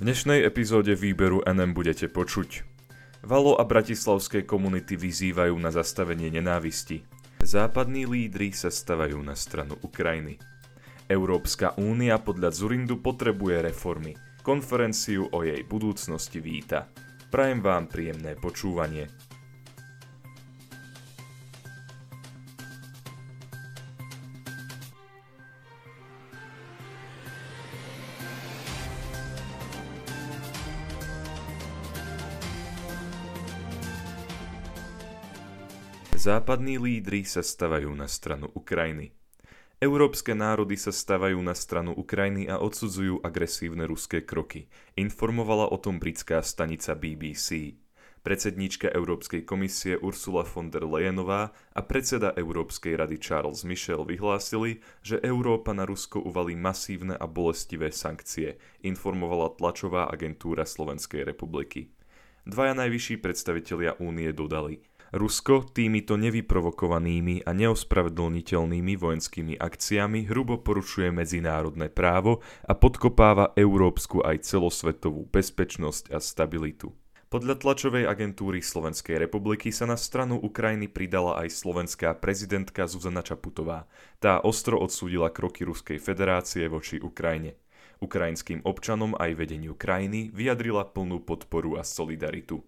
V dnešnej epizóde výberu NM budete počuť. Valo a bratislavské komunity vyzývajú na zastavenie nenávisti. Západní lídry sa stavajú na stranu Ukrajiny. Európska únia podľa Zurindu potrebuje reformy. Konferenciu o jej budúcnosti víta. Prajem vám príjemné počúvanie. Západní lídry sa stavajú na stranu Ukrajiny. Európske národy sa stavajú na stranu Ukrajiny a odsudzujú agresívne ruské kroky, informovala o tom britská stanica BBC. Predsedníčka Európskej komisie Ursula von der Leyenová a predseda Európskej rady Charles Michel vyhlásili, že Európa na Rusko uvalí masívne a bolestivé sankcie, informovala tlačová agentúra Slovenskej republiky. Dvaja najvyšší predstavitelia únie dodali – Rusko týmito nevyprovokovanými a neospravedlniteľnými vojenskými akciami hrubo porušuje medzinárodné právo a podkopáva európsku aj celosvetovú bezpečnosť a stabilitu. Podľa tlačovej agentúry Slovenskej republiky sa na stranu Ukrajiny pridala aj slovenská prezidentka Zuzana Čaputová. Tá ostro odsúdila kroky Ruskej federácie voči Ukrajine. Ukrajinským občanom aj vedeniu krajiny vyjadrila plnú podporu a solidaritu.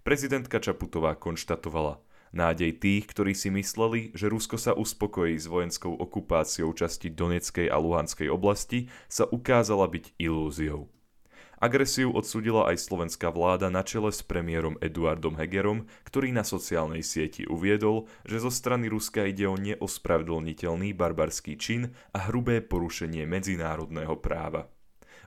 Prezidentka Čaputová konštatovala, Nádej tých, ktorí si mysleli, že Rusko sa uspokojí s vojenskou okupáciou časti Donetskej a Luhanskej oblasti, sa ukázala byť ilúziou. Agresiu odsudila aj slovenská vláda na čele s premiérom Eduardom Hegerom, ktorý na sociálnej sieti uviedol, že zo strany Ruska ide o neospravedlniteľný barbarský čin a hrubé porušenie medzinárodného práva.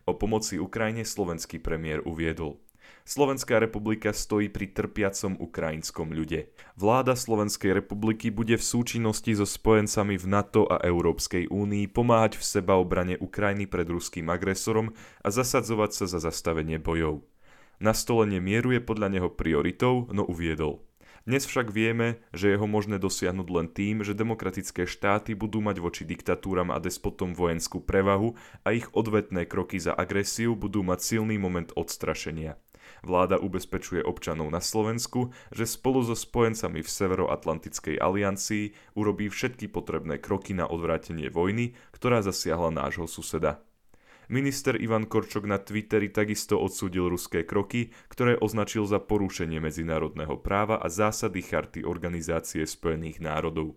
O pomoci Ukrajine slovenský premiér uviedol – Slovenská republika stojí pri trpiacom ukrajinskom ľude. Vláda Slovenskej republiky bude v súčinnosti so spojencami v NATO a Európskej únii pomáhať v sebaobrane Ukrajiny pred ruským agresorom a zasadzovať sa za zastavenie bojov. Nastolenie mieru je podľa neho prioritou, no uviedol. Dnes však vieme, že je ho možné dosiahnuť len tým, že demokratické štáty budú mať voči diktatúram a despotom vojenskú prevahu a ich odvetné kroky za agresiu budú mať silný moment odstrašenia. Vláda ubezpečuje občanov na Slovensku, že spolu so spojencami v Severoatlantickej aliancii urobí všetky potrebné kroky na odvrátenie vojny, ktorá zasiahla nášho suseda. Minister Ivan Korčok na Twitteri takisto odsúdil ruské kroky, ktoré označil za porušenie medzinárodného práva a zásady charty Organizácie spojených národov.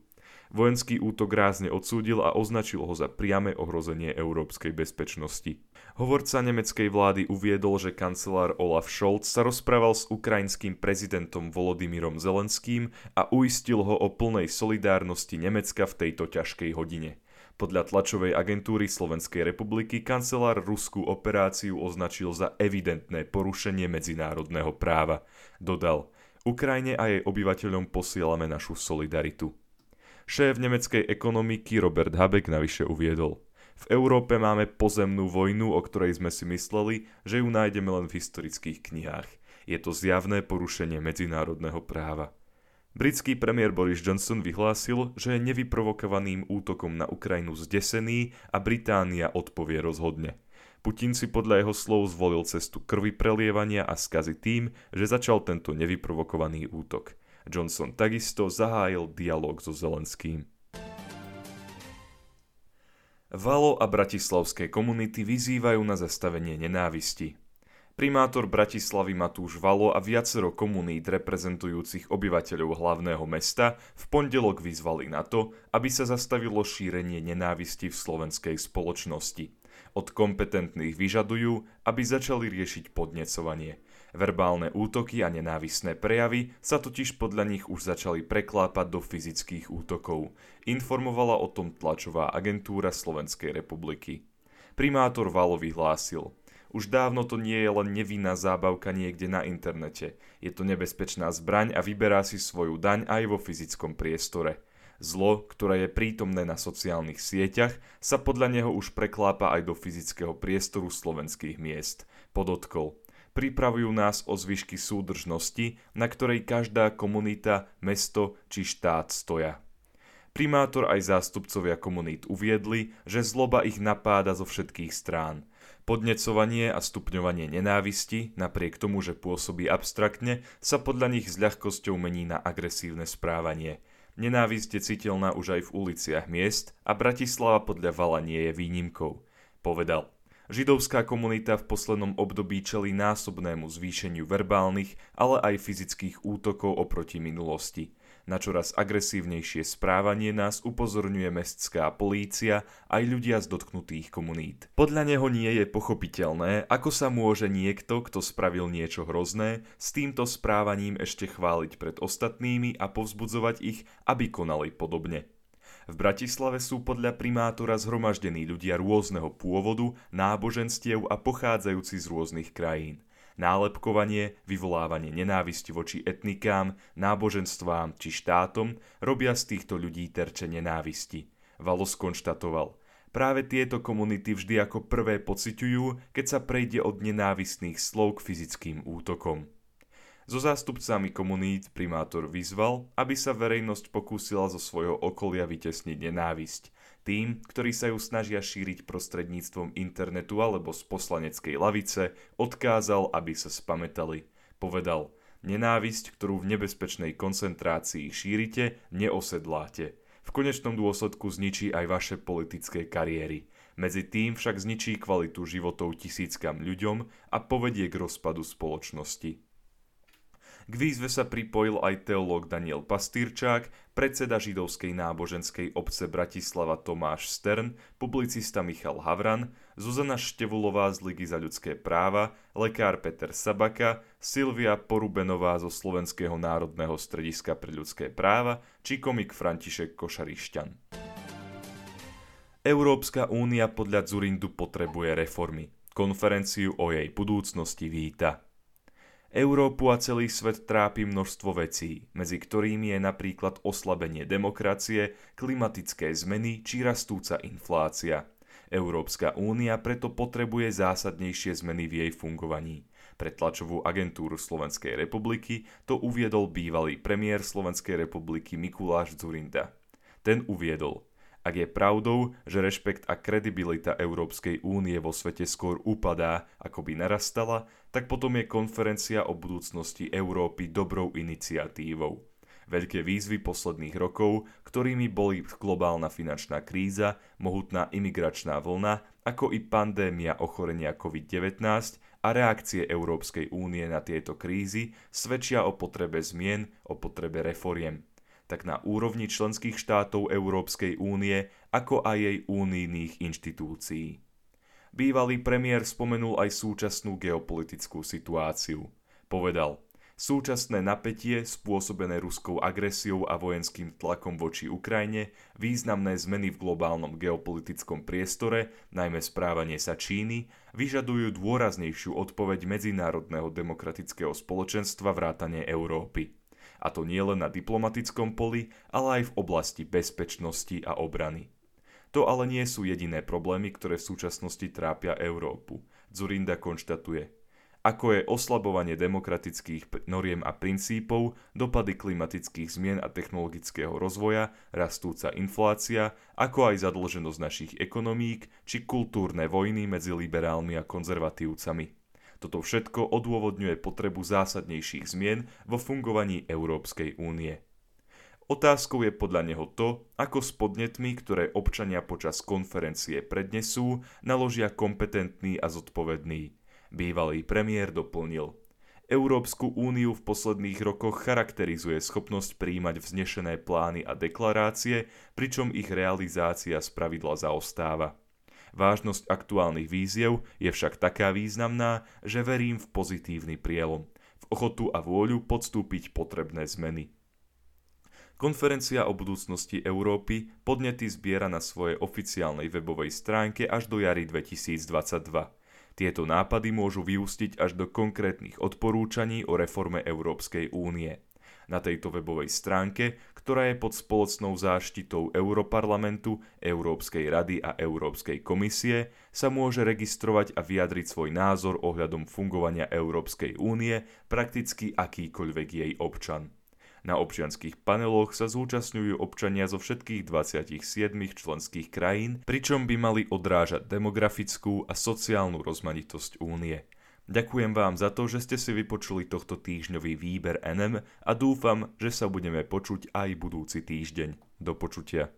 Vojenský útok rázne odsúdil a označil ho za priame ohrozenie európskej bezpečnosti. Hovorca nemeckej vlády uviedol, že kancelár Olaf Scholz sa rozprával s ukrajinským prezidentom Volodymyrom Zelenským a uistil ho o plnej solidárnosti Nemecka v tejto ťažkej hodine. Podľa tlačovej agentúry Slovenskej republiky kancelár ruskú operáciu označil za evidentné porušenie medzinárodného práva. Dodal, Ukrajine a jej obyvateľom posielame našu solidaritu. Šéf nemeckej ekonomiky Robert Habeck navyše uviedol. V Európe máme pozemnú vojnu, o ktorej sme si mysleli, že ju nájdeme len v historických knihách. Je to zjavné porušenie medzinárodného práva. Britský premiér Boris Johnson vyhlásil, že je nevyprovokovaným útokom na Ukrajinu zdesený a Británia odpovie rozhodne. Putin si podľa jeho slov zvolil cestu krvi prelievania a skazy tým, že začal tento nevyprovokovaný útok. Johnson takisto zahájil dialog so Zelenským. Valo a bratislavské komunity vyzývajú na zastavenie nenávisti. Primátor Bratislavy Matúš Valo a viacero komunít reprezentujúcich obyvateľov hlavného mesta v pondelok vyzvali na to, aby sa zastavilo šírenie nenávisti v slovenskej spoločnosti. Od kompetentných vyžadujú, aby začali riešiť podnecovanie – Verbálne útoky a nenávisné prejavy sa totiž podľa nich už začali preklápať do fyzických útokov. Informovala o tom tlačová agentúra Slovenskej republiky. Primátor Valo vyhlásil – už dávno to nie je len nevinná zábavka niekde na internete. Je to nebezpečná zbraň a vyberá si svoju daň aj vo fyzickom priestore. Zlo, ktoré je prítomné na sociálnych sieťach, sa podľa neho už preklápa aj do fyzického priestoru slovenských miest. Podotkol pripravujú nás o zvyšky súdržnosti, na ktorej každá komunita, mesto či štát stoja. Primátor aj zástupcovia komunít uviedli, že zloba ich napáda zo všetkých strán. Podnecovanie a stupňovanie nenávisti, napriek tomu, že pôsobí abstraktne, sa podľa nich s ľahkosťou mení na agresívne správanie. Nenávisť je citeľná už aj v uliciach miest a Bratislava podľa Vala nie je výnimkou. Povedal. Židovská komunita v poslednom období čelí násobnému zvýšeniu verbálnych, ale aj fyzických útokov oproti minulosti. Na čoraz agresívnejšie správanie nás upozorňuje mestská polícia aj ľudia z dotknutých komunít. Podľa neho nie je pochopiteľné, ako sa môže niekto, kto spravil niečo hrozné, s týmto správaním ešte chváliť pred ostatnými a povzbudzovať ich, aby konali podobne. V Bratislave sú podľa primátora zhromaždení ľudia rôzneho pôvodu, náboženstiev a pochádzajúci z rôznych krajín nálepkovanie, vyvolávanie nenávisti voči etnikám, náboženstvám či štátom robia z týchto ľudí terče nenávisti. Valo skonštatoval. Práve tieto komunity vždy ako prvé pociťujú, keď sa prejde od nenávistných slov k fyzickým útokom. So zástupcami komunít primátor vyzval, aby sa verejnosť pokúsila zo svojho okolia vytesniť nenávisť tým, ktorí sa ju snažia šíriť prostredníctvom internetu alebo z poslaneckej lavice, odkázal, aby sa spametali. Povedal, nenávisť, ktorú v nebezpečnej koncentrácii šírite, neosedláte. V konečnom dôsledku zničí aj vaše politické kariéry. Medzi tým však zničí kvalitu životov tisíckam ľuďom a povedie k rozpadu spoločnosti. K výzve sa pripojil aj teológ Daniel Pastýrčák, predseda židovskej náboženskej obce Bratislava Tomáš Stern, publicista Michal Havran, Zuzana Števulová z Ligy za ľudské práva, lekár Peter Sabaka, Silvia Porubenová zo Slovenského národného strediska pre ľudské práva či komik František Košarišťan. Európska únia podľa Zurindu potrebuje reformy. Konferenciu o jej budúcnosti víta. Európu a celý svet trápi množstvo vecí, medzi ktorými je napríklad oslabenie demokracie, klimatické zmeny či rastúca inflácia. Európska únia preto potrebuje zásadnejšie zmeny v jej fungovaní. Pre tlačovú agentúru Slovenskej republiky to uviedol bývalý premiér Slovenskej republiky Mikuláš Zurinda. Ten uviedol – ak je pravdou, že rešpekt a kredibilita Európskej únie vo svete skôr upadá, ako by narastala, tak potom je konferencia o budúcnosti Európy dobrou iniciatívou. Veľké výzvy posledných rokov, ktorými boli globálna finančná kríza, mohutná imigračná vlna, ako i pandémia ochorenia COVID-19 a reakcie Európskej únie na tieto krízy, svedčia o potrebe zmien, o potrebe reforiem tak na úrovni členských štátov Európskej únie, ako aj jej únijných inštitúcií. Bývalý premiér spomenul aj súčasnú geopolitickú situáciu. Povedal, súčasné napätie spôsobené ruskou agresiou a vojenským tlakom voči Ukrajine, významné zmeny v globálnom geopolitickom priestore, najmä správanie sa Číny, vyžadujú dôraznejšiu odpoveď medzinárodného demokratického spoločenstva vrátane Európy a to nielen na diplomatickom poli, ale aj v oblasti bezpečnosti a obrany. To ale nie sú jediné problémy, ktoré v súčasnosti trápia Európu. Zurinda konštatuje, ako je oslabovanie demokratických noriem a princípov, dopady klimatických zmien a technologického rozvoja, rastúca inflácia, ako aj zadlženosť našich ekonomík či kultúrne vojny medzi liberálmi a konzervatívcami. Toto všetko odôvodňuje potrebu zásadnejších zmien vo fungovaní Európskej únie. Otázkou je podľa neho to, ako s podnetmi, ktoré občania počas konferencie prednesú, naložia kompetentný a zodpovedný. Bývalý premiér doplnil. Európsku úniu v posledných rokoch charakterizuje schopnosť príjmať vznešené plány a deklarácie, pričom ich realizácia spravidla zaostáva. Vážnosť aktuálnych víziev je však taká významná, že verím v pozitívny prielom, v ochotu a vôľu podstúpiť potrebné zmeny. Konferencia o budúcnosti Európy podnety zbiera na svojej oficiálnej webovej stránke až do jary 2022. Tieto nápady môžu vyústiť až do konkrétnych odporúčaní o reforme Európskej únie. Na tejto webovej stránke, ktorá je pod spoločnou záštitou Europarlamentu, Európskej rady a Európskej komisie, sa môže registrovať a vyjadriť svoj názor ohľadom fungovania Európskej únie prakticky akýkoľvek jej občan. Na občianských paneloch sa zúčastňujú občania zo všetkých 27 členských krajín, pričom by mali odrážať demografickú a sociálnu rozmanitosť únie. Ďakujem vám za to, že ste si vypočuli tohto týždňový výber NM a dúfam, že sa budeme počuť aj budúci týždeň. Do počutia.